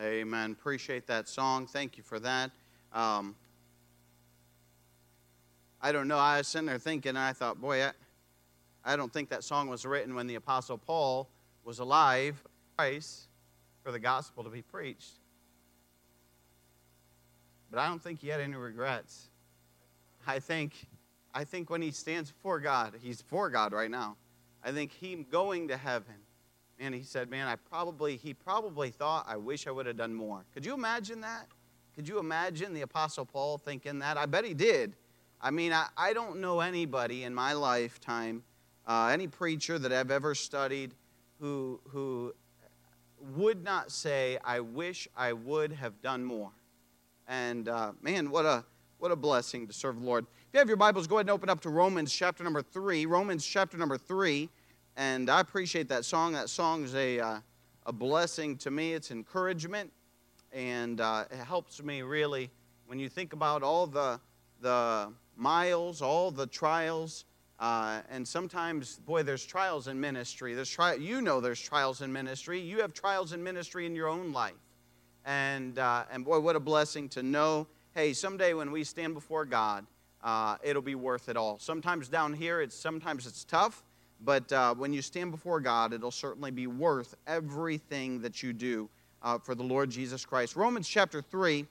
Amen. Appreciate that song. Thank you for that. Um, I don't know. I was sitting there thinking, and I thought, boy, I, I don't think that song was written when the Apostle Paul was alive, Christ, for the gospel to be preached. But I don't think he had any regrets. I think, I think when he stands before God, he's before God right now. I think him going to heaven, and he said, "Man, I probably he probably thought I wish I would have done more." Could you imagine that? Could you imagine the Apostle Paul thinking that? I bet he did. I mean, I, I don't know anybody in my lifetime, uh, any preacher that I've ever studied, who who would not say, "I wish I would have done more." And uh, man, what a what a blessing to serve the Lord. If you have your Bibles, go ahead and open up to Romans chapter number three. Romans chapter number three, and I appreciate that song. That song is a uh, a blessing to me. It's encouragement, and uh, it helps me really when you think about all the the miles, all the trials. Uh, and sometimes, boy, there's trials in ministry. There's tri- you know there's trials in ministry. You have trials in ministry in your own life. And, uh, and boy, what a blessing to know hey, someday when we stand before God, uh, it'll be worth it all. Sometimes down here, it's sometimes it's tough, but uh, when you stand before God, it'll certainly be worth everything that you do uh, for the Lord Jesus Christ. Romans chapter 3,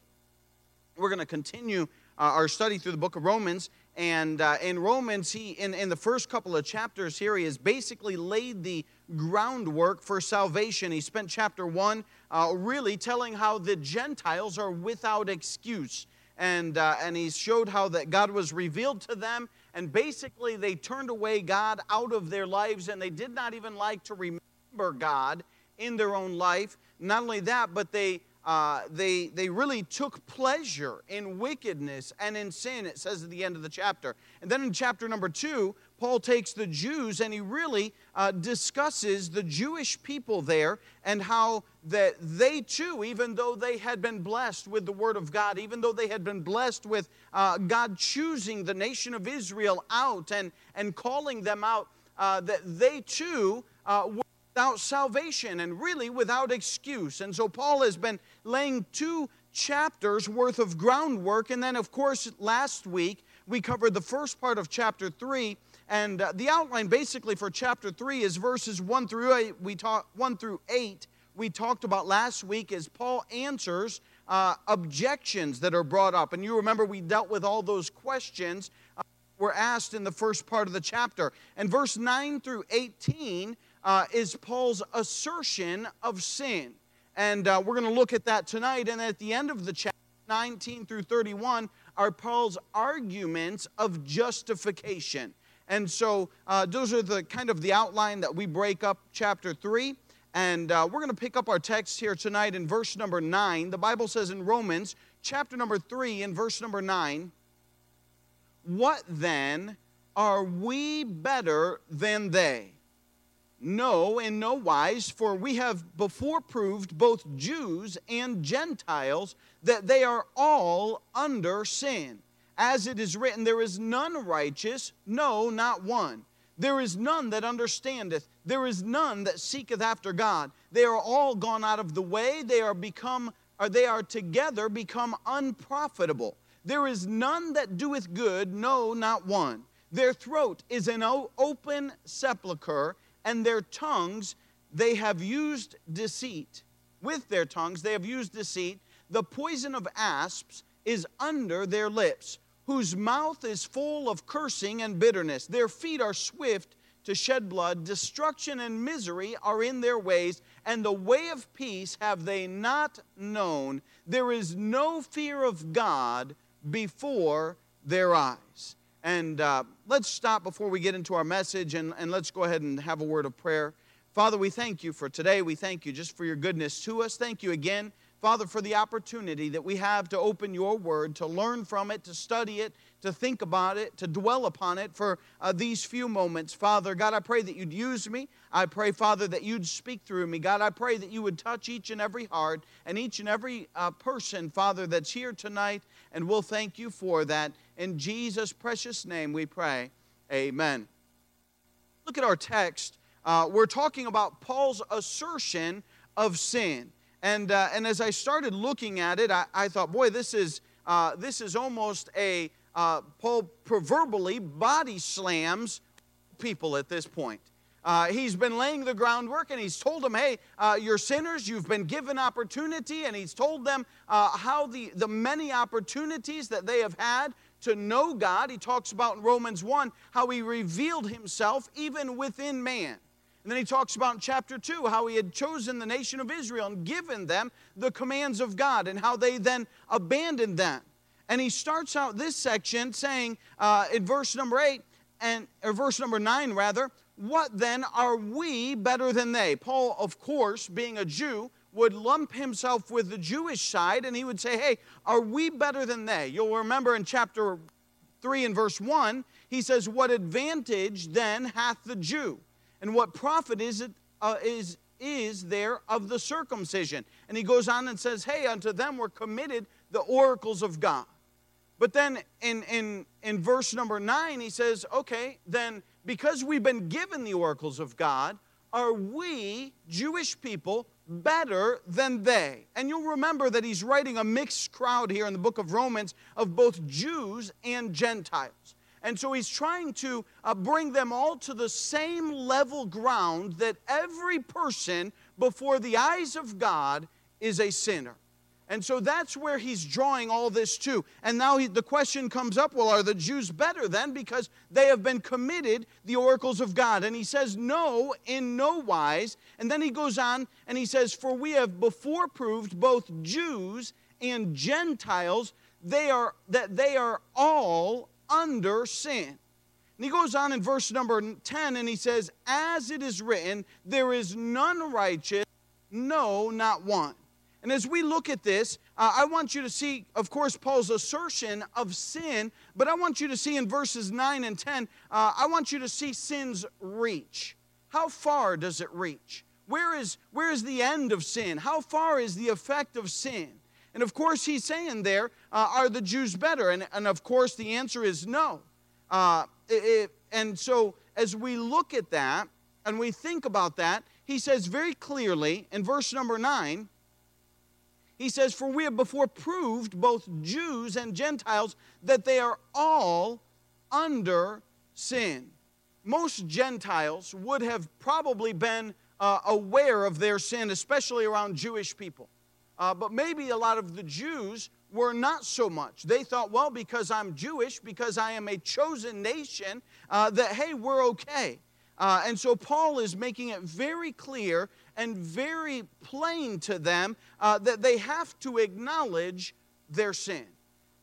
we're going to continue uh, our study through the book of Romans. And uh, in Romans, he in, in the first couple of chapters here, he has basically laid the groundwork for salvation. He spent chapter one uh, really telling how the Gentiles are without excuse. And, uh, and he showed how that God was revealed to them, and basically they turned away God out of their lives, and they did not even like to remember God in their own life. Not only that, but they uh, they, they really took pleasure in wickedness and in sin, it says at the end of the chapter. And then in chapter number two, Paul takes the Jews and he really uh, discusses the Jewish people there and how that they too, even though they had been blessed with the Word of God, even though they had been blessed with uh, God choosing the nation of Israel out and, and calling them out, uh, that they too uh, were without salvation and really without excuse. And so Paul has been laying two chapters worth of groundwork. And then, of course, last week we covered the first part of chapter 3. And uh, the outline basically for chapter 3 is verses 1 through 8. We talk, 1 through 8 we talked about last week as Paul answers uh, objections that are brought up. And you remember we dealt with all those questions uh, were asked in the first part of the chapter. And verse 9 through 18 uh, is Paul's assertion of sin. And uh, we're going to look at that tonight. And at the end of the chapter, 19 through 31, are Paul's arguments of justification. And so uh, those are the kind of the outline that we break up chapter 3. And uh, we're going to pick up our text here tonight in verse number 9. The Bible says in Romans, chapter number 3, in verse number 9, What then are we better than they? No, in no wise, for we have before proved, both Jews and Gentiles, that they are all under sin. As it is written, there is none righteous, no, not one. There is none that understandeth, there is none that seeketh after God. They are all gone out of the way, they are become, or they are together become unprofitable. There is none that doeth good, no, not one. Their throat is an open sepulchre and their tongues they have used deceit. With their tongues they have used deceit. The poison of asps is under their lips, whose mouth is full of cursing and bitterness. Their feet are swift to shed blood. Destruction and misery are in their ways, and the way of peace have they not known. There is no fear of God before their eyes. And uh, let's stop before we get into our message and, and let's go ahead and have a word of prayer. Father, we thank you for today. We thank you just for your goodness to us. Thank you again, Father, for the opportunity that we have to open your word, to learn from it, to study it, to think about it, to dwell upon it for uh, these few moments. Father, God, I pray that you'd use me. I pray, Father, that you'd speak through me. God, I pray that you would touch each and every heart and each and every uh, person, Father, that's here tonight. And we'll thank you for that. In Jesus' precious name we pray. Amen. Look at our text. Uh, we're talking about Paul's assertion of sin. And, uh, and as I started looking at it, I, I thought, boy, this is, uh, this is almost a, uh, Paul proverbially body slams people at this point. Uh, he's been laying the groundwork and he's told them, hey, uh, you're sinners, you've been given opportunity, and he's told them uh, how the, the many opportunities that they have had to know God. He talks about in Romans 1 how he revealed himself even within man. And then he talks about in chapter 2 how he had chosen the nation of Israel and given them the commands of God and how they then abandoned them. And he starts out this section saying uh, in verse number 8, and or verse number 9 rather, what then are we better than they? Paul, of course, being a Jew, would lump himself with the Jewish side and he would say, Hey, are we better than they? You'll remember in chapter 3 and verse 1, he says, What advantage then hath the Jew? And what profit is it uh, is is there of the circumcision? And he goes on and says, Hey, unto them were committed the oracles of God. But then in, in, in verse number 9, he says, Okay, then because we've been given the oracles of God, are we, Jewish people, better than they? And you'll remember that he's writing a mixed crowd here in the book of Romans of both Jews and Gentiles. And so he's trying to uh, bring them all to the same level ground that every person before the eyes of God is a sinner. And so that's where he's drawing all this to. And now he, the question comes up well, are the Jews better then? Because they have been committed the oracles of God. And he says, no, in no wise. And then he goes on and he says, for we have before proved both Jews and Gentiles they are, that they are all under sin. And he goes on in verse number 10 and he says, As it is written, there is none righteous, no, not one. And as we look at this, uh, I want you to see, of course, Paul's assertion of sin, but I want you to see in verses 9 and 10, uh, I want you to see sin's reach. How far does it reach? Where is, where is the end of sin? How far is the effect of sin? And of course, he's saying there, uh, are the Jews better? And, and of course, the answer is no. Uh, it, and so, as we look at that and we think about that, he says very clearly in verse number 9, he says, For we have before proved, both Jews and Gentiles, that they are all under sin. Most Gentiles would have probably been uh, aware of their sin, especially around Jewish people. Uh, but maybe a lot of the Jews were not so much. They thought, well, because I'm Jewish, because I am a chosen nation, uh, that, hey, we're okay. Uh, and so Paul is making it very clear and very plain to them uh, that they have to acknowledge their sin.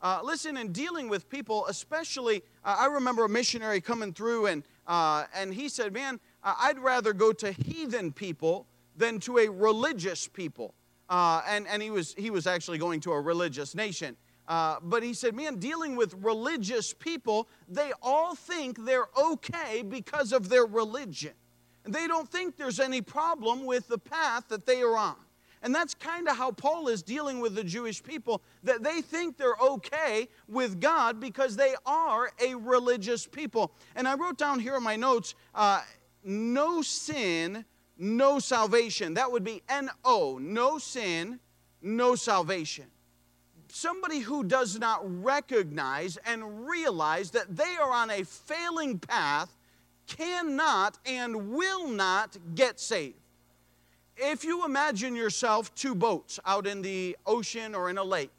Uh, listen, in dealing with people, especially, uh, I remember a missionary coming through and, and he said, Man, I'd rather go to heathen people than to a religious people. Uh, and and he, was, he was actually going to a religious nation. Uh, but he said, Man, dealing with religious people, they all think they're okay because of their religion. And they don't think there's any problem with the path that they are on. And that's kind of how Paul is dealing with the Jewish people, that they think they're okay with God because they are a religious people. And I wrote down here in my notes uh, no sin, no salvation. That would be N O, no sin, no salvation. Somebody who does not recognize and realize that they are on a failing path cannot and will not get saved. If you imagine yourself two boats out in the ocean or in a lake,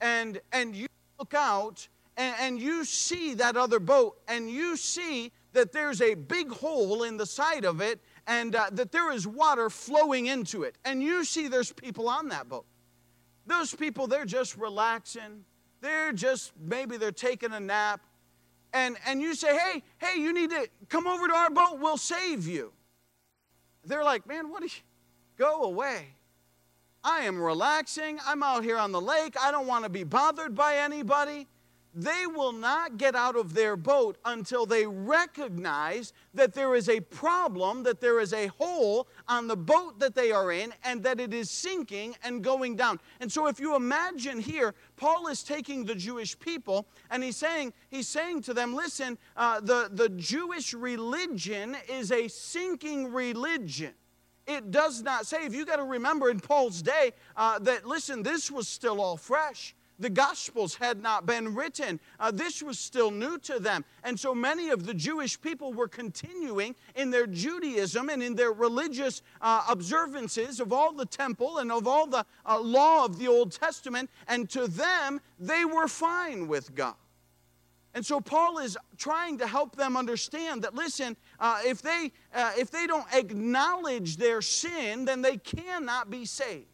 and, and you look out and, and you see that other boat, and you see that there's a big hole in the side of it, and uh, that there is water flowing into it, and you see there's people on that boat. Those people, they're just relaxing. They're just, maybe they're taking a nap and, and you say, hey, hey, you need to come over to our boat, we'll save you. They're like, man, what are you? Go away. I am relaxing. I'm out here on the lake. I don't want to be bothered by anybody they will not get out of their boat until they recognize that there is a problem, that there is a hole on the boat that they are in, and that it is sinking and going down. And so, if you imagine here, Paul is taking the Jewish people and he's saying, he's saying to them, listen, uh, the, the Jewish religion is a sinking religion. it does not save. You got to remember in Paul's day uh, that, listen, this was still all fresh. The Gospels had not been written. Uh, this was still new to them. And so many of the Jewish people were continuing in their Judaism and in their religious uh, observances of all the temple and of all the uh, law of the Old Testament. And to them, they were fine with God. And so Paul is trying to help them understand that listen, uh, if they uh, if they don't acknowledge their sin, then they cannot be saved.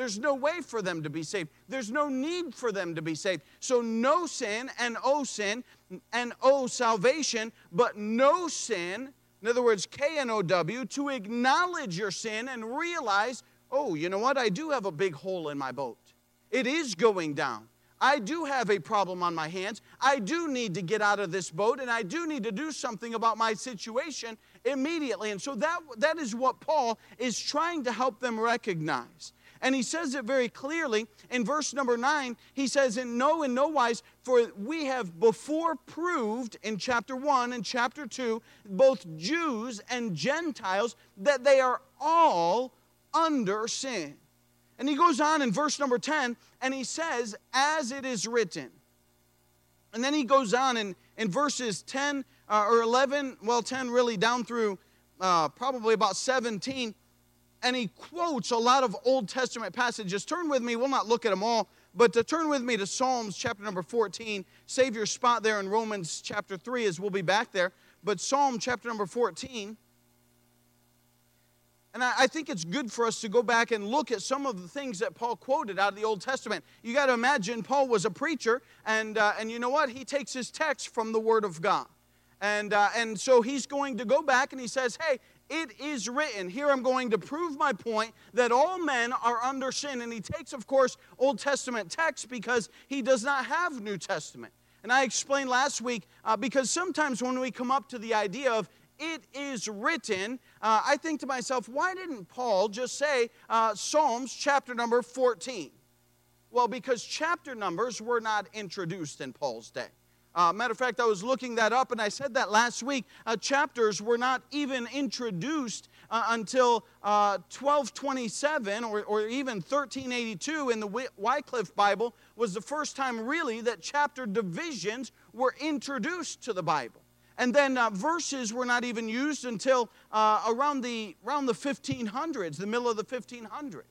There's no way for them to be saved. There's no need for them to be saved. So no sin and oh sin and oh salvation, but no sin. In other words, K N O W, to acknowledge your sin and realize, oh, you know what? I do have a big hole in my boat. It is going down. I do have a problem on my hands. I do need to get out of this boat and I do need to do something about my situation immediately. And so that, that is what Paul is trying to help them recognize. And he says it very clearly in verse number nine. He says, In no, in no wise, for we have before proved in chapter one and chapter two, both Jews and Gentiles, that they are all under sin. And he goes on in verse number 10 and he says, As it is written. And then he goes on in, in verses 10 uh, or 11, well, 10 really down through uh, probably about 17, and he quotes a lot of Old Testament passages. Turn with me, we'll not look at them all, but to turn with me to Psalms chapter number 14. Save your spot there in Romans chapter 3 as we'll be back there. But Psalm chapter number 14. And I, think it's good for us to go back and look at some of the things that Paul quoted out of the Old Testament. You got to imagine Paul was a preacher, and, uh, and you know what? He takes his text from the Word of God. And, uh, and so he's going to go back and he says, Hey, it is written. Here I'm going to prove my point that all men are under sin. And he takes, of course, Old Testament text because he does not have New Testament. And I explained last week uh, because sometimes when we come up to the idea of it is written, uh, I think to myself, why didn't Paul just say uh, Psalms chapter number 14? Well, because chapter numbers were not introduced in Paul's day. Uh, matter of fact, I was looking that up and I said that last week. Uh, chapters were not even introduced uh, until 1227 uh, or, or even 1382 in the Wycliffe Bible was the first time really that chapter divisions were introduced to the Bible. And then uh, verses were not even used until uh, around, the, around the 1500s, the middle of the 1500s.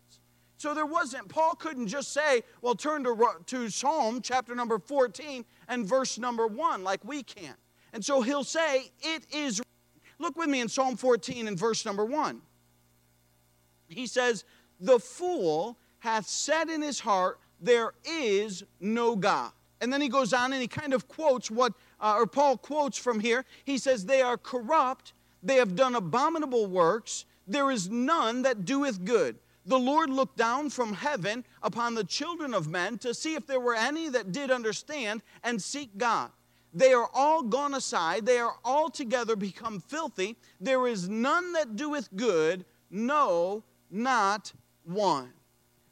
So there wasn't, Paul couldn't just say, well, turn to, to Psalm chapter number 14 and verse number 1 like we can. And so he'll say, it is. Look with me in Psalm 14 and verse number 1. He says, the fool hath said in his heart, there is no God. And then he goes on and he kind of quotes what uh, or Paul quotes from here. He says, They are corrupt, they have done abominable works, there is none that doeth good. The Lord looked down from heaven upon the children of men to see if there were any that did understand and seek God. They are all gone aside, they are altogether become filthy. There is none that doeth good, no, not one.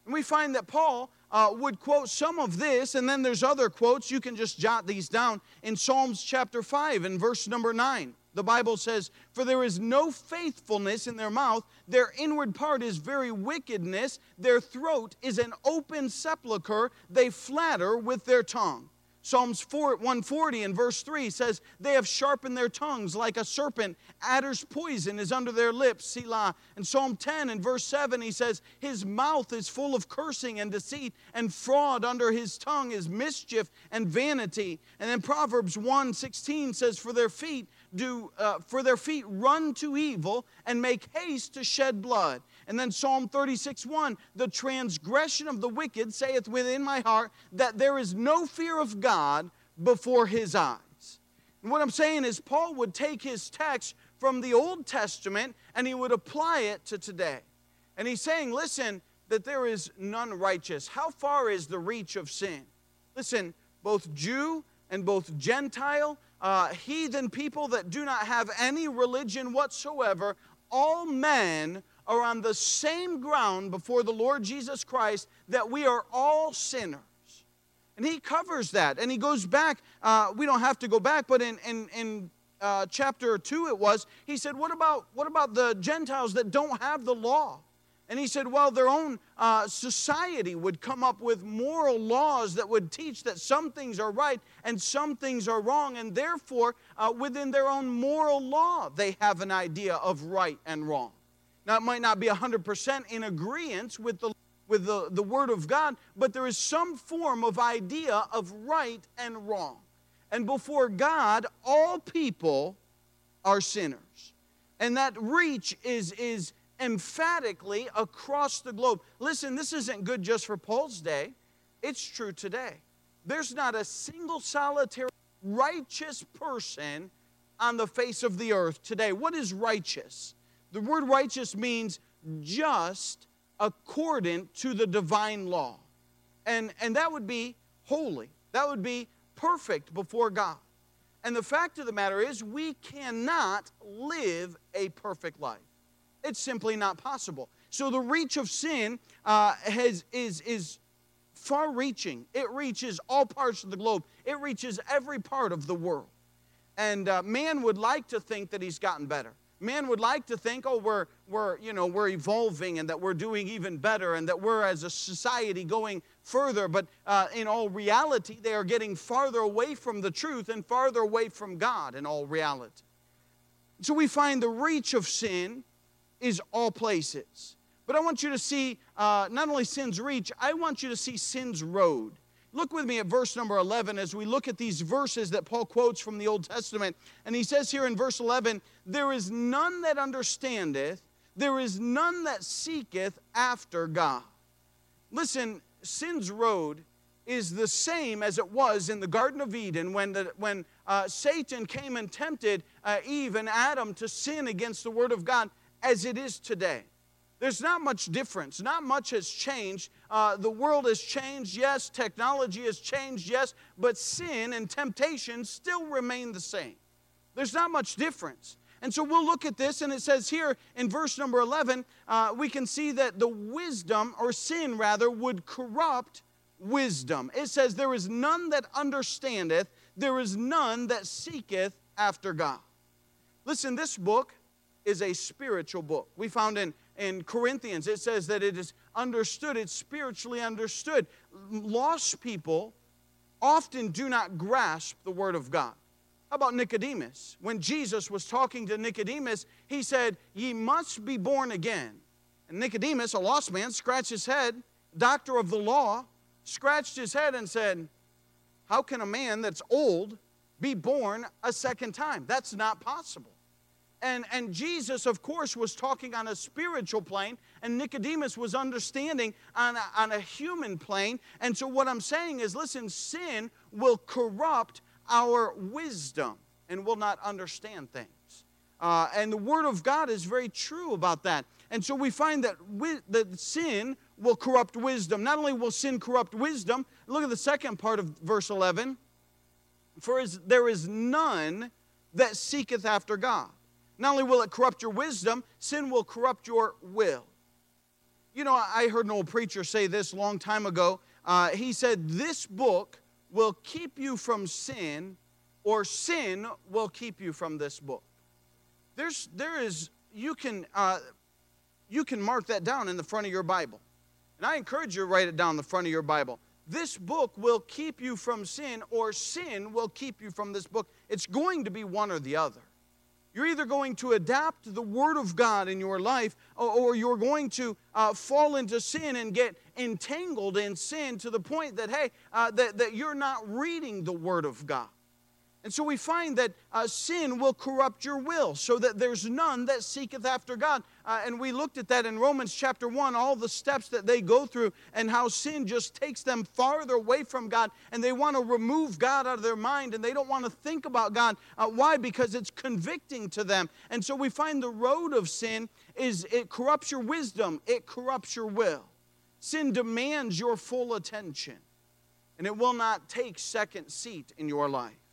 And we find that Paul uh, would quote some of this, and then there's other quotes. You can just jot these down in Psalms chapter 5 and verse number 9. The Bible says, For there is no faithfulness in their mouth, their inward part is very wickedness, their throat is an open sepulchre, they flatter with their tongue. Psalms 4, 140 and verse 3 says, They have sharpened their tongues like a serpent. Adder's poison is under their lips, Selah. And Psalm 10 and verse 7, he says, His mouth is full of cursing and deceit, and fraud under his tongue is mischief and vanity. And then Proverbs 1 16 says, For their feet do uh, for their feet run to evil and make haste to shed blood. And then Psalm 36 1 The transgression of the wicked saith within my heart that there is no fear of God before his eyes. And what I'm saying is, Paul would take his text from the Old Testament and he would apply it to today. And he's saying, listen, that there is none righteous. How far is the reach of sin? Listen, both Jew and both Gentile, uh, heathen people that do not have any religion whatsoever, all men are on the same ground before the Lord Jesus Christ that we are all sinners. And he covers that. And he goes back, uh, we don't have to go back, but in, in, in uh, chapter 2 it was, he said, what about, what about the Gentiles that don't have the law? And he said, well, their own uh, society would come up with moral laws that would teach that some things are right and some things are wrong. And therefore, uh, within their own moral law, they have an idea of right and wrong. Now, it might not be 100% in agreement with the with the, the Word of God, but there is some form of idea of right and wrong. And before God, all people are sinners. And that reach is, is emphatically across the globe. Listen, this isn't good just for Paul's day, it's true today. There's not a single solitary righteous person on the face of the earth today. What is righteous? The word righteous means just according to the divine law. And, and that would be holy. That would be perfect before God. And the fact of the matter is, we cannot live a perfect life. It's simply not possible. So the reach of sin uh, has, is, is far reaching. It reaches all parts of the globe, it reaches every part of the world. And uh, man would like to think that he's gotten better. Man would like to think, oh, we're, we're, you know, we're evolving and that we're doing even better and that we're as a society going further. But uh, in all reality, they are getting farther away from the truth and farther away from God in all reality. So we find the reach of sin is all places. But I want you to see uh, not only sin's reach, I want you to see sin's road. Look with me at verse number 11 as we look at these verses that Paul quotes from the Old Testament. And he says here in verse 11, There is none that understandeth, there is none that seeketh after God. Listen, sin's road is the same as it was in the Garden of Eden when, the, when uh, Satan came and tempted uh, Eve and Adam to sin against the Word of God as it is today. There's not much difference. Not much has changed. Uh, the world has changed, yes. Technology has changed, yes. But sin and temptation still remain the same. There's not much difference. And so we'll look at this, and it says here in verse number 11, uh, we can see that the wisdom, or sin rather, would corrupt wisdom. It says, There is none that understandeth, there is none that seeketh after God. Listen, this book is a spiritual book. We found in in Corinthians, it says that it is understood, it's spiritually understood. Lost people often do not grasp the Word of God. How about Nicodemus? When Jesus was talking to Nicodemus, he said, Ye must be born again. And Nicodemus, a lost man, scratched his head, doctor of the law, scratched his head and said, How can a man that's old be born a second time? That's not possible. And, and Jesus, of course, was talking on a spiritual plane, and Nicodemus was understanding on a, on a human plane. And so, what I'm saying is listen, sin will corrupt our wisdom and will not understand things. Uh, and the Word of God is very true about that. And so, we find that, wi- that sin will corrupt wisdom. Not only will sin corrupt wisdom, look at the second part of verse 11 for is, there is none that seeketh after God. Not only will it corrupt your wisdom, sin will corrupt your will. You know, I heard an old preacher say this long time ago. Uh, he said, This book will keep you from sin, or sin will keep you from this book. There's, there is, you can, uh, you can mark that down in the front of your Bible. And I encourage you to write it down in the front of your Bible. This book will keep you from sin, or sin will keep you from this book. It's going to be one or the other. You're either going to adapt the Word of God in your life, or, you're going to uh, fall into sin and get entangled in sin to the point that, hey, uh, that, that you're not reading the Word of God. And so we find that uh, sin will corrupt your will, so that there's none that seeketh after God. Uh, and we looked at that in Romans chapter 1, all the steps that they go through, and how sin just takes them farther away from God, and they want to remove God out of their mind, and they don't want to think about God. Uh, why? Because it's convicting to them. And so we find the road of sin is it corrupts your wisdom, it corrupts your will. Sin demands your full attention, and it will not take second seat in your life.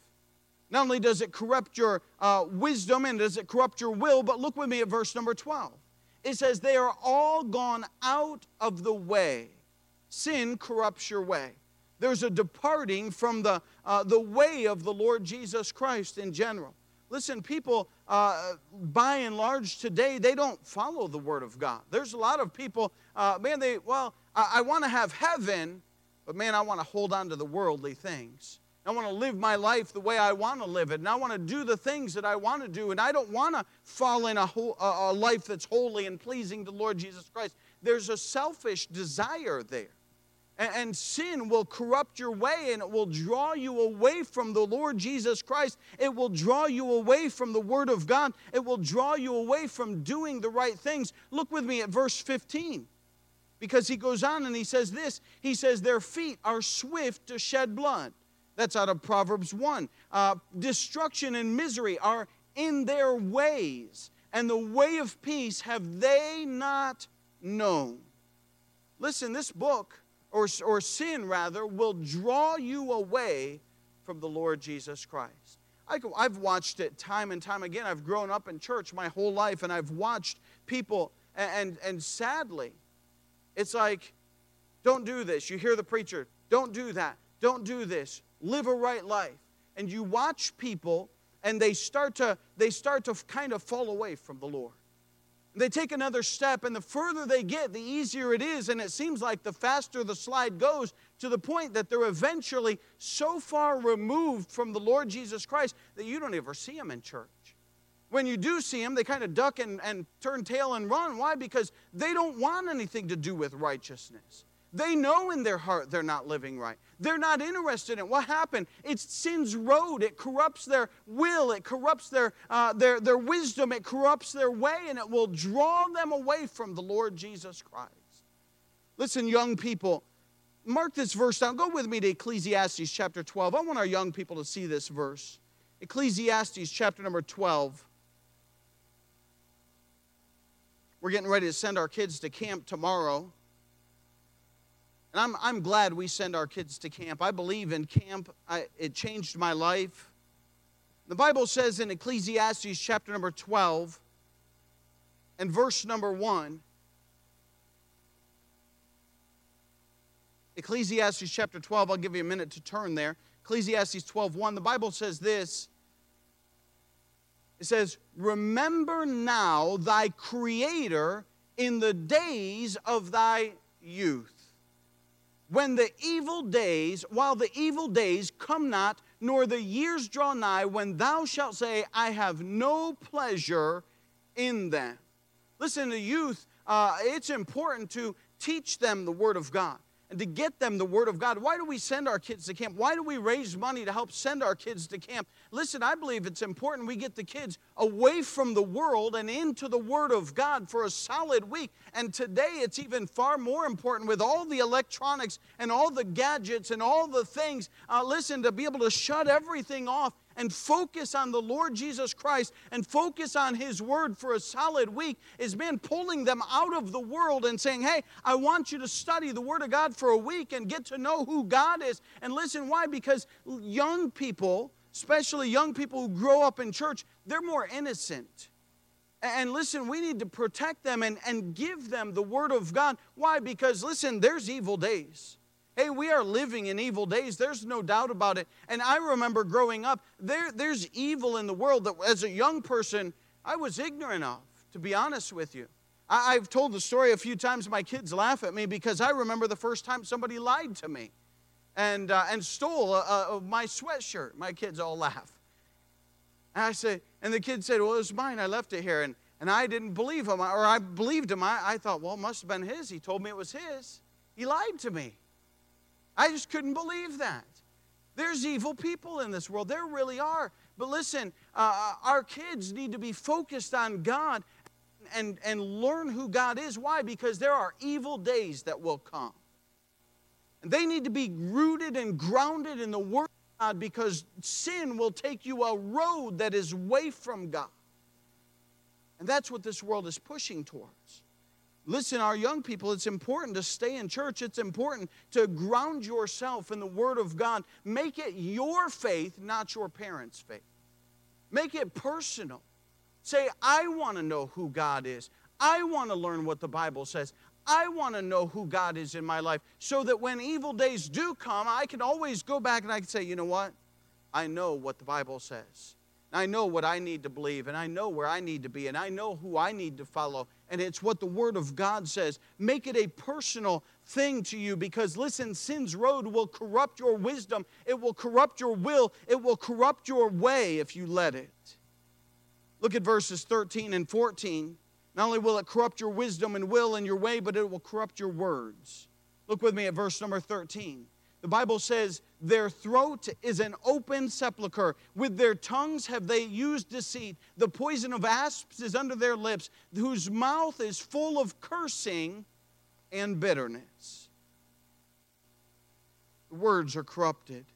Not only does it corrupt your uh, wisdom and does it corrupt your will, but look with me at verse number 12. It says, They are all gone out of the way. Sin corrupts your way. There's a departing from the, uh, the way of the Lord Jesus Christ in general. Listen, people, uh, by and large today, they don't follow the Word of God. There's a lot of people, uh, man, they, well, I, I want to have heaven, but man, I want to hold on to the worldly things. I want to live my life the way I want to live it, and I want to do the things that I want to do, and I don't want to fall in a, whole, a, life that's holy and pleasing to Lord Jesus Christ. There's a selfish desire there. And, and sin will corrupt your way and it will draw you away from the Lord Jesus Christ. It will draw you away from the Word of God. It will draw you away from doing the right things. Look with me at verse 15 because he goes on and he says this He says, Their feet are swift to shed blood. That's out of Proverbs 1. Uh, destruction and misery are in their ways, and the way of peace have they not known. Listen, this book or, or sin rather, will draw you away from the Lord Jesus Christ. I, I've watched it time and time again. I've grown up in church my whole life, and I've watched people, and, and, and sadly, it's like, don't do this. You hear the preacher, don't do that, don't do this, live a right life. And you watch people, and they start to, they start to kind of fall away from the Lord. They take another step, and the further they get, the easier it is. And it seems like the faster the slide goes to the point that they're eventually so far removed from the Lord Jesus Christ that you don't ever see them in church. When you do see them, they kind of duck and, and turn tail and run. Why? Because they don't want anything to do with righteousness. They know in their heart they're not living right. They're not interested in what happened. It's sin's road. It corrupts their will. It corrupts their, uh, their, their wisdom. It corrupts their way, and it will draw them away from the Lord Jesus Christ. Listen, young people, mark this verse down. Go with me to Ecclesiastes chapter 12. I want our young people to see this verse. Ecclesiastes chapter number 12. We're getting ready to send our kids to camp tomorrow. And I'm, I'm glad we send our kids to camp. I believe in camp, I, it changed my life. The Bible says in Ecclesiastes chapter number 12 and verse number 1, Ecclesiastes chapter 12, I'll give you a minute to turn there. Ecclesiastes 12, 1, the Bible says this. It says, Remember now thy Creator in the days of thy youth when the evil days, while the evil days come not, nor the years draw nigh, when thou shalt say, I have no pleasure in them. Listen, to youth, uh, it's important to teach them the Word of God to get them the Word of God. Why do we send our kids to camp? Why do we raise money to help send our kids to camp? Listen, I believe it's important we get the kids away from the world and into the Word of God for a solid week. And today it's even far more important with all the electronics and all the gadgets and all the things. Uh, listen, to be able to shut everything off and focus on the Lord Jesus Christ and focus on His Word for a solid week is man pulling them out of the world and saying, Hey, I want you to study the Word of God for a week and get to know who God is. And listen, why? Because young people, especially young people who grow up in church, they're more innocent. And listen, we need to protect them and, and give them the Word of God. Why? Because listen, there's evil days. Hey, we are living in evil days. There's no doubt about it. And I remember growing up, there, there's evil in the world that as a young person, I was ignorant of, to be honest with you. I, have told the story a few times. My kids laugh at me because I remember the first time somebody lied to me and, uh, and stole uh, uh, my sweatshirt. My kids all laugh. And I said, and the kid said, Well, it was mine. I left it here. And, and I didn't believe him, or I believed him. I, I thought, Well, it must have been his. He told me it was his. He lied to me. I just couldn't believe that. There's evil people in this world. There really are. But listen, uh, uh, our kids need to be focused on God and, and learn who God is. Why? Because there are evil days that will come. And they need to be rooted and grounded in the Word of God because sin will take you a road that is away from God. And that's what this world is pushing towards. Listen, our young people, it's important to stay in church. It's important to ground yourself in the Word of God. Make it your faith, not your parents' faith. Make it personal. Say, I want to know who God is. I want to learn what the Bible says. I want to know who God is in my life so that when evil days do come, I can always go back and I can say, you know what? I know what the Bible says. I know what I need to believe, and I know where I need to be, and I know who I need to follow. And it's what the Word of God says. Make it a personal thing to you because, listen, sin's road will corrupt your wisdom, it will corrupt your will, it will corrupt your way if you let it. Look at verses 13 and 14. Not only will it corrupt your wisdom and will and your way, but it will corrupt your words. Look with me at verse number 13. The Bible says, Their throat is an open sepulchre. With their tongues have they used deceit. The poison of asps is under their lips, whose mouth is full of cursing and bitterness. Words are corrupted.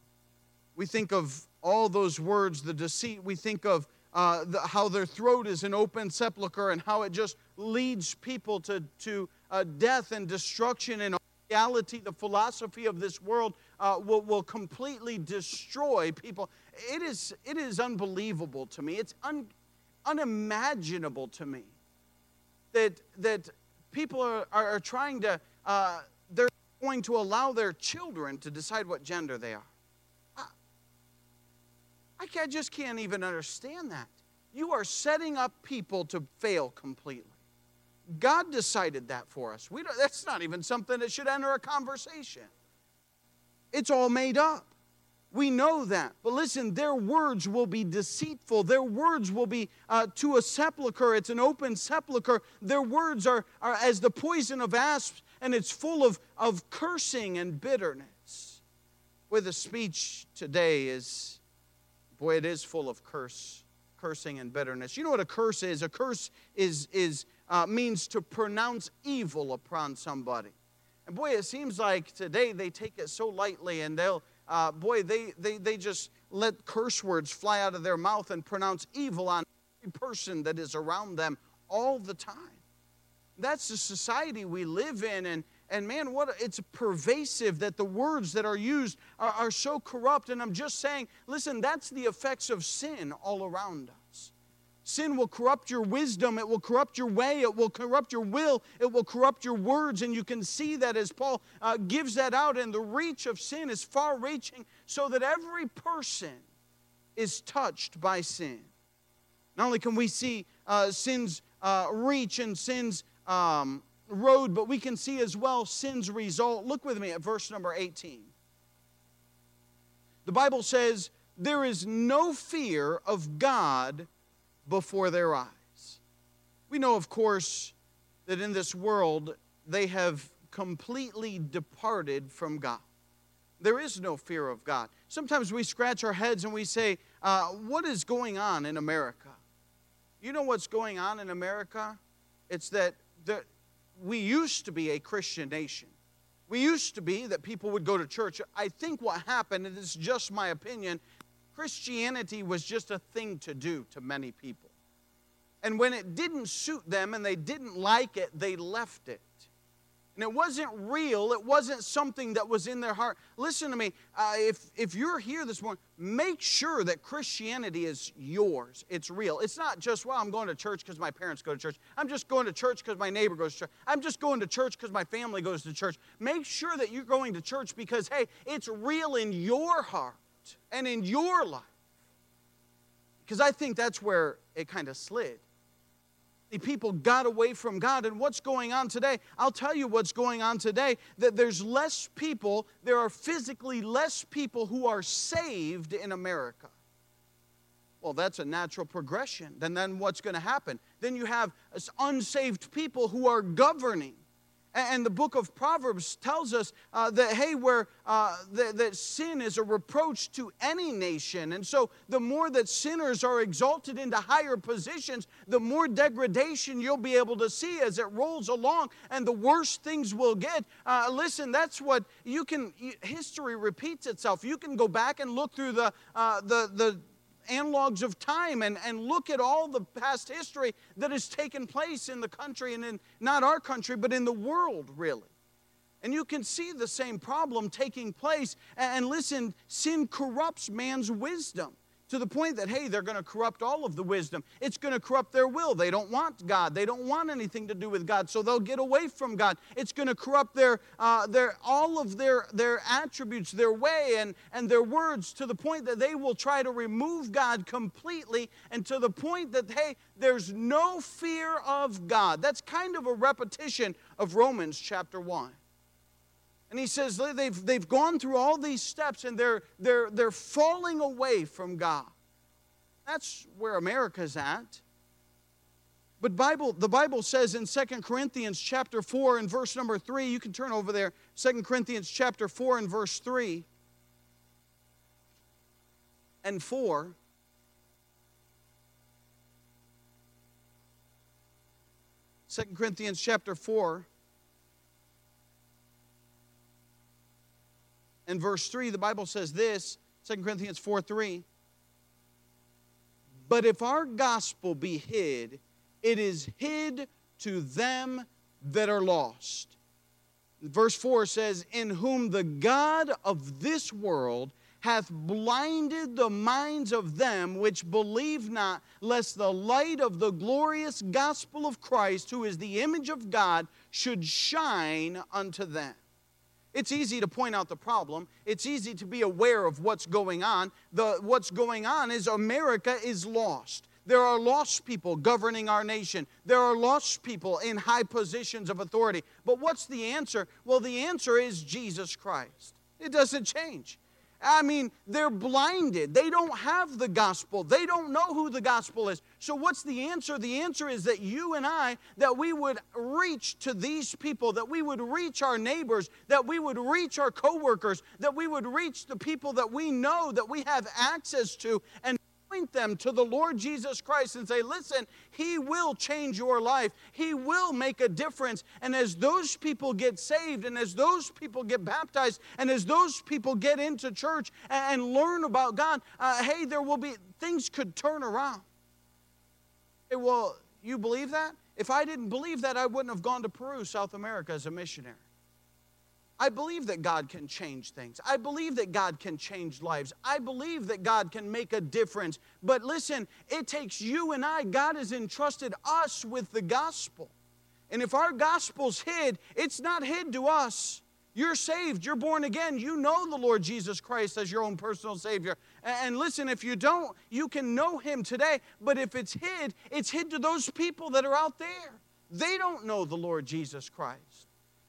We think of all those words, the deceit. We think of uh, the, how their throat is an open sepulchre and how it just leads people to, to uh, death and destruction and reality, the philosophy of this world uh, will, will completely destroy people. It is, it is unbelievable to me. It's un, unimaginable to me that, that people are, are, are trying to, uh, they're going to allow their children to decide what gender they are. I, I, I just can't even understand that. You are setting up people to fail completely. God decided that for us. We that's not even something that should enter a conversation. It's all made up. We know that. But listen, their words will be deceitful. Their words will be uh, to a sepulchre. It's an open sepulchre. Their words are, are as the poison of asps, and it's full of, of cursing and bitterness. Boy, the speech today is, boy, it is full of curse, cursing and bitterness. You know what a curse is? A curse is, is uh, means to pronounce evil upon somebody. And boy, it seems like today they take it so lightly and they'll, uh, boy, they, they, they just let curse words fly out of their mouth and pronounce evil on every person that is around them all the time. That's the society we live in. And, and man, what it's pervasive that the words that are used are, are so corrupt. And I'm just saying, listen, that's the effects of sin all around us. Sin will corrupt your wisdom, it will corrupt your way, it will corrupt your will, it will corrupt your words. And you can see that as Paul uh, gives that out. And the reach of sin is far reaching so that every person is touched by sin. Not only can we see uh, sin's uh, reach and sin's um, road, but we can see as well sin's result. Look with me at verse number 18. The Bible says, There is no fear of God before their eyes. We know, of course, that in this world they have completely departed from God. There is no fear of God. Sometimes we scratch our heads and we say, uh, What is going on in America? You know what's going on in America? It's that the, we used to be a Christian nation. We used to be that people would go to church. I think what happened, and it's just my opinion, Christianity was just a thing to do to many people. And when it didn't suit them and they didn't like it, they left it. And it wasn't real, it wasn't something that was in their heart. Listen to me, uh, if, if you're here this morning, make sure that Christianity is yours. It's real. It's not just, well, I'm going to church because my parents go to church. I'm just going to church because my neighbor goes to church. I'm just going to church because my family goes to church. Make sure that you're going to church because, hey, it's real in your heart and in your life. Because I think that's where it kind of slid. The people got away from God. And what's going on today? I'll tell you what's going on today that there's less people, there are physically less people who are saved in America. Well, that's a natural progression. Then, then what's going to happen? Then you have unsaved people who are governing. And the book of Proverbs tells us uh, that, hey, where uh, that, that sin is a reproach to any nation. And so the more that sinners are exalted into higher positions, the more degradation you'll be able to see as it rolls along, and the worse things will get. Uh, listen, that's what you can, history repeats itself. You can go back and look through the, uh, the, the analogs of time and, and look at all the past history that has taken place in the country and in not our country, but in the world, really. And you can see the same problem taking place. And listen, sin corrupts man's wisdom. To the point that, hey, they're going to corrupt all of the wisdom. It's going to corrupt their will. They don't want God. They don't want anything to do with God, so they'll get away from God. It's going to corrupt their, uh, their, all of their, their attributes, their way, and, and their words to the point that they will try to remove God completely, and to the point that, hey, there's no fear of God. That's kind of a repetition of Romans chapter 1. And he says they've, they've gone through all these steps and they're, they're, they're falling away from God. That's where America's at. But Bible, the Bible says in 2 Corinthians chapter 4 and verse number 3, you can turn over there, 2 Corinthians chapter 4 and verse 3 and 4. Second Corinthians chapter 4 and verse 3, the Bible says this 2 Corinthians 4 3. But if our gospel be hid, it is hid to them that are lost. Verse 4 says, In whom the God of this world hath blinded the minds of them which believe not, lest the light of the glorious gospel of Christ, who is the image of God, should shine unto them. It's easy to point out the problem. It's easy to be aware of what's going on. The, what's going on is America is lost. There are lost people governing our nation. There are lost people in high positions of authority. But what's the answer? Well, the answer is Jesus Christ. It doesn't change. I mean, they're blinded. They don't have the gospel. They don't know who the gospel is. So, what's the answer? The answer is that you and I, that we would reach to these people, that we would reach our neighbors, that we would reach our coworkers, that we would reach the people that we know that we have access to, and point them to the Lord Jesus Christ and say, listen, He will change your life. He will make a difference. And as those people get saved, and as those people get baptized, and as those people get into church and, and learn about God, uh, hey, there will be, things could turn around. Hey, well, you believe that? If I didn't believe that, I wouldn't have gone to Peru, South America, as a missionary. I believe that God can change things. I believe that God can change lives. I believe that God can make a difference. But listen, it takes you and I, God has entrusted us with the gospel. And if our gospel's hid, it's not hid to us. You're saved, you're born again, you know the Lord Jesus Christ as your own personal Savior. And listen, if you don't, you can know Him today. But if it's hid, it's hid to those people that are out there. They don't know the Lord Jesus Christ.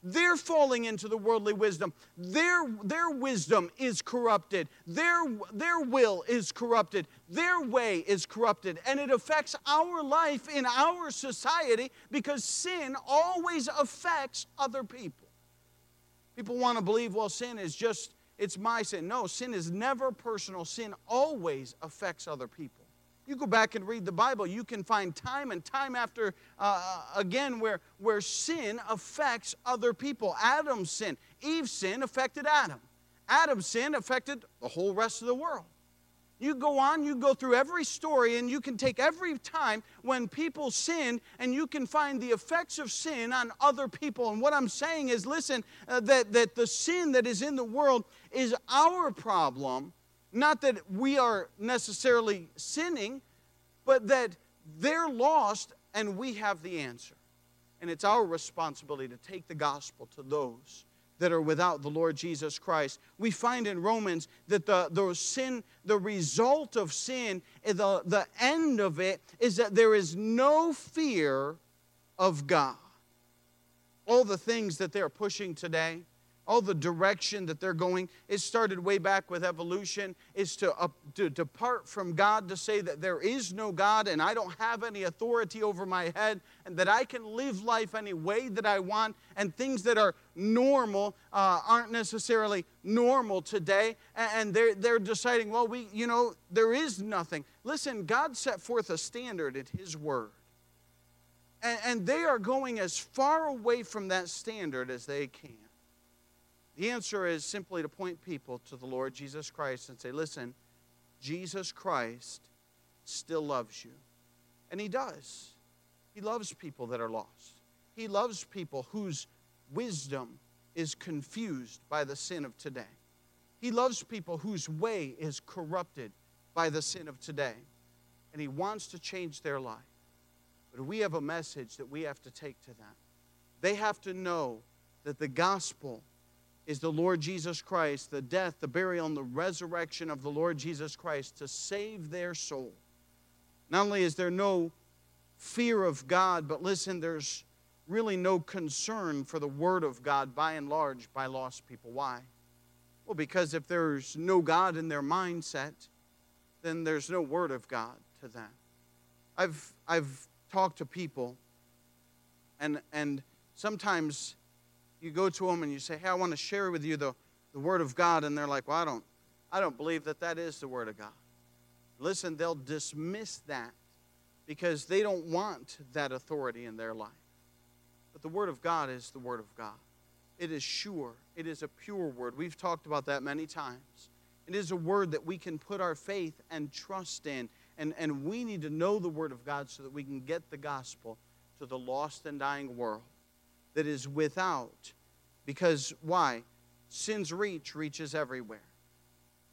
They're falling into the worldly wisdom. Their, their wisdom is corrupted. Their, their will is corrupted. Their way is corrupted. And it affects our life in our society because sin always affects other people. People want to believe, well, sin is just, it's my sin. No, sin is never personal. Sin always affects other people. You go back and read the Bible, you can find time and time after uh, uh, again where, where sin affects other people. Adam's sin, Eve's sin affected Adam. Adam's sin affected the whole rest of the world. You go on, you go through every story, and you can take every time when people sin, and you can find the effects of sin on other people. And what I'm saying is listen, uh, that, that the sin that is in the world is our problem not that we are necessarily sinning, but that they're lost and we have the answer. And it's our responsibility to take the gospel to those that are without the Lord Jesus Christ. We find in Romans that the, the sin, the result of sin, eh, the, the end of it is that there is no fear of God. All the things that they're pushing today, all the direction that they're going. It started way back with evolution, is to, uh, to depart from God, to say that there is no God and I don't have any authority over my head, and that I can live life any way that I want, and things that are normal uh, aren't necessarily normal today. And they're, they're deciding, well, we, you know, there is nothing. Listen, God set forth a standard in His Word. And, and they are going as far away from that standard as they can. The answer is simply to point people to the Lord Jesus Christ and say, listen, Jesus Christ still loves you. And He does. He loves people that are lost. He loves people whose wisdom is confused by the sin of today. He loves people whose way is corrupted by the sin of today, and He wants to change their life. But we have a message that we have to take to them. They have to know that the gospel is the Lord Jesus Christ, the death, the burial, and the resurrection of the Lord Jesus Christ to save their soul. Not only is there no fear of God, but listen, there's really no concern for the Word of God by and large by lost people. Why? Well, because if there's no God in their mindset, then there's no Word of God to them. I've, I've talked to people, and, and sometimes you go to them and you say, Hey, I want to share with you the, the Word of God, and they're like, Well, I don't, I don't believe that that is the Word of God. Listen, they'll dismiss that because they don't want that authority in their life. But the Word of God is the Word of God. It is sure, it is a pure word. We've talked about that many times. It is a word that we can put our faith and trust in. And, and we need to know the Word of God so that we can get the gospel to the lost and dying world that is without. Because why? Sin's reach reaches everywhere.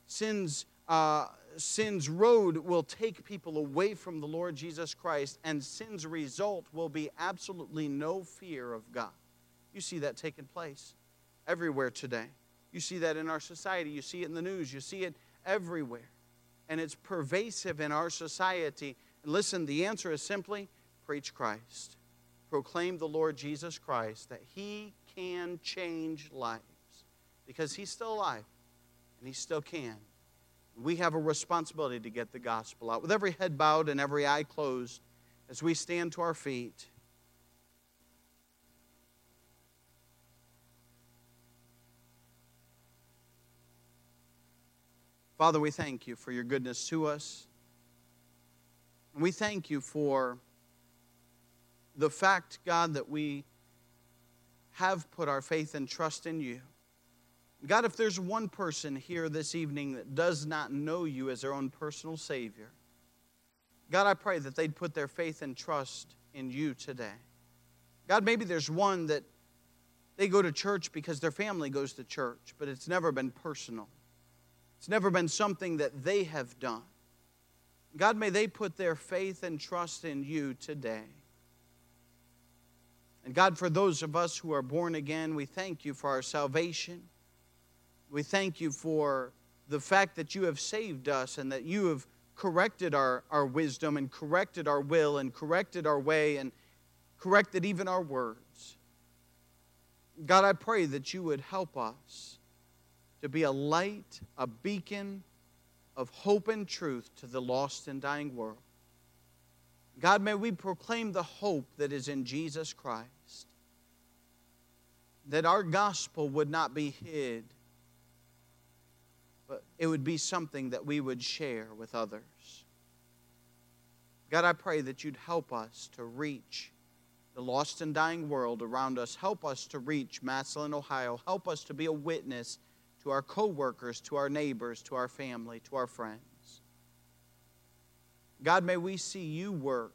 Sin's, uh, sin's road will take people away from the Lord Jesus Christ, and sin's result will be absolutely no fear of God. You see that taking place everywhere today. You see that in our society. You see it in the news. You see it everywhere. And it's pervasive in our society. And listen, the answer is simply preach Christ proclaim the Lord Jesus Christ, that He can change lives because He's still alive and He still can. We have a responsibility to get the gospel out. With every head bowed and every eye closed, as we stand to our feet, Father, we thank you for your goodness to us. We thank you for the fact, God, that we have put our faith and trust in you. God, if there's one person here this evening that does not know you as their own personal Savior, God, I pray that they'd put their faith and trust in you today. God, maybe there's one that they go to church because their family goes to church, but it's never been personal. It's never been something that they have done. God, may they put their faith and trust in you today. And God, for those of us who are born again, we thank you for our salvation. We thank you for the fact that you have saved us and that you have corrected our, our wisdom and corrected our will and corrected our way and corrected even our words. God, I pray that you would help us to be a light, a beacon of hope and truth to the lost and dying world. God, may we proclaim the hope that is in Jesus Christ that our gospel would not be hid, but it would be something that we would share with others. God, I pray that you'd help us to reach the lost and dying world around us. Help us to reach Massillon, Ohio. Help us to be a witness to our coworkers, to our neighbors, to our family, to our friends. God, may we see you work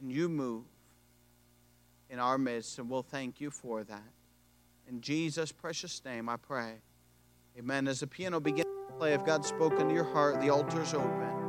and you move in our midst, and we'll thank you for that. In Jesus' precious name, I pray. Amen. As the piano begins to play, if God's spoken to your heart, the altar's open.